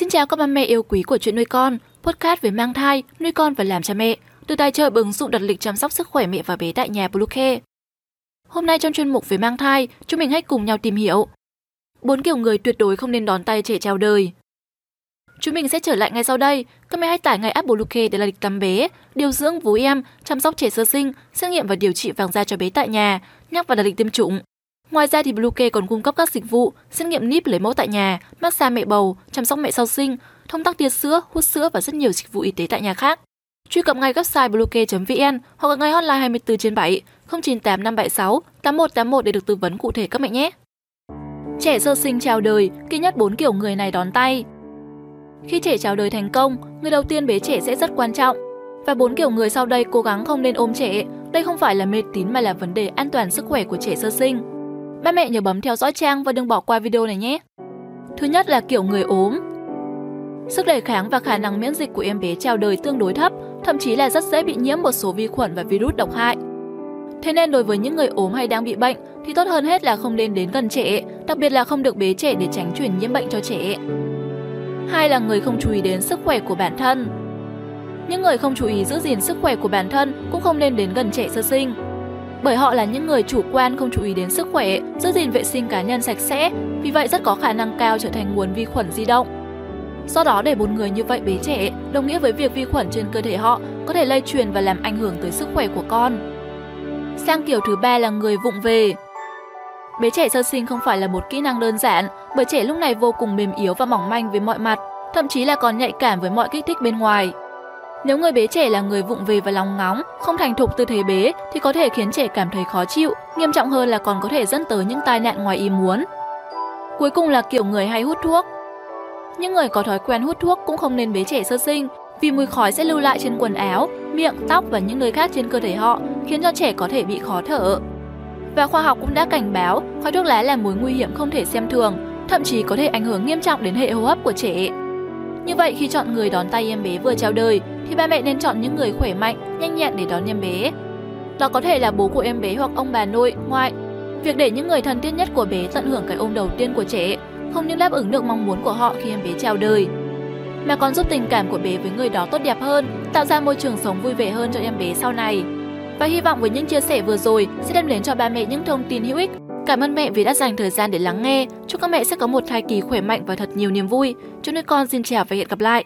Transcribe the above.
Xin chào các ba mẹ yêu quý của chuyện nuôi con, podcast về mang thai, nuôi con và làm cha mẹ, từ tài trợ bằng ứng dụng đặt lịch chăm sóc sức khỏe mẹ và bé tại nhà Bluecare. Hôm nay trong chuyên mục về mang thai, chúng mình hãy cùng nhau tìm hiểu bốn kiểu người tuyệt đối không nên đón tay trẻ chào đời. Chúng mình sẽ trở lại ngay sau đây. Các mẹ hãy tải ngay app Bluecare để là lịch tắm bé, điều dưỡng vú em, chăm sóc trẻ sơ sinh, xét nghiệm và điều trị vàng da cho bé tại nhà, nhắc và đặt lịch tiêm chủng. Ngoài ra thì Bluecare còn cung cấp các dịch vụ xét nghiệm níp lấy mẫu tại nhà, massage mẹ bầu, chăm sóc mẹ sau sinh, thông tắc tia sữa, hút sữa và rất nhiều dịch vụ y tế tại nhà khác. Truy cập ngay website bluecare.vn hoặc gọi ngay hotline 24 trên 7 098 576 8181 để được tư vấn cụ thể các mẹ nhé. Trẻ sơ sinh chào đời, kỹ nhất 4 kiểu người này đón tay. Khi trẻ chào đời thành công, người đầu tiên bế trẻ sẽ rất quan trọng. Và bốn kiểu người sau đây cố gắng không nên ôm trẻ. Đây không phải là mê tín mà là vấn đề an toàn sức khỏe của trẻ sơ sinh. Ba mẹ nhớ bấm theo dõi trang và đừng bỏ qua video này nhé. Thứ nhất là kiểu người ốm. Sức đề kháng và khả năng miễn dịch của em bé chào đời tương đối thấp, thậm chí là rất dễ bị nhiễm một số vi khuẩn và virus độc hại. Thế nên đối với những người ốm hay đang bị bệnh thì tốt hơn hết là không nên đến gần trẻ, đặc biệt là không được bế trẻ để tránh truyền nhiễm bệnh cho trẻ. Hai là người không chú ý đến sức khỏe của bản thân. Những người không chú ý giữ gìn sức khỏe của bản thân cũng không nên đến gần trẻ sơ sinh bởi họ là những người chủ quan không chú ý đến sức khỏe, giữ gìn vệ sinh cá nhân sạch sẽ, vì vậy rất có khả năng cao trở thành nguồn vi khuẩn di động. Do đó để một người như vậy bế trẻ đồng nghĩa với việc vi khuẩn trên cơ thể họ có thể lây truyền và làm ảnh hưởng tới sức khỏe của con. Sang kiểu thứ ba là người vụng về. Bế trẻ sơ sinh không phải là một kỹ năng đơn giản, bởi trẻ lúc này vô cùng mềm yếu và mỏng manh với mọi mặt, thậm chí là còn nhạy cảm với mọi kích thích bên ngoài. Nếu người bế trẻ là người vụng về và lòng ngóng, không thành thục tư thế bế thì có thể khiến trẻ cảm thấy khó chịu, nghiêm trọng hơn là còn có thể dẫn tới những tai nạn ngoài ý muốn. Cuối cùng là kiểu người hay hút thuốc. Những người có thói quen hút thuốc cũng không nên bế trẻ sơ sinh vì mùi khói sẽ lưu lại trên quần áo, miệng, tóc và những nơi khác trên cơ thể họ, khiến cho trẻ có thể bị khó thở. Và khoa học cũng đã cảnh báo khói thuốc lá là mối nguy hiểm không thể xem thường, thậm chí có thể ảnh hưởng nghiêm trọng đến hệ hô hấp của trẻ. Như vậy khi chọn người đón tay em bé vừa chào đời thì ba mẹ nên chọn những người khỏe mạnh, nhanh nhẹn để đón em bé. Đó có thể là bố của em bé hoặc ông bà nội, ngoại. Việc để những người thân thiết nhất của bé tận hưởng cái ôm đầu tiên của trẻ không những đáp ứng được mong muốn của họ khi em bé chào đời, mà còn giúp tình cảm của bé với người đó tốt đẹp hơn, tạo ra môi trường sống vui vẻ hơn cho em bé sau này. Và hy vọng với những chia sẻ vừa rồi sẽ đem đến cho ba mẹ những thông tin hữu ích Cảm ơn mẹ vì đã dành thời gian để lắng nghe. Chúc các mẹ sẽ có một thai kỳ khỏe mạnh và thật nhiều niềm vui. Chúc nuôi con xin chào và hẹn gặp lại.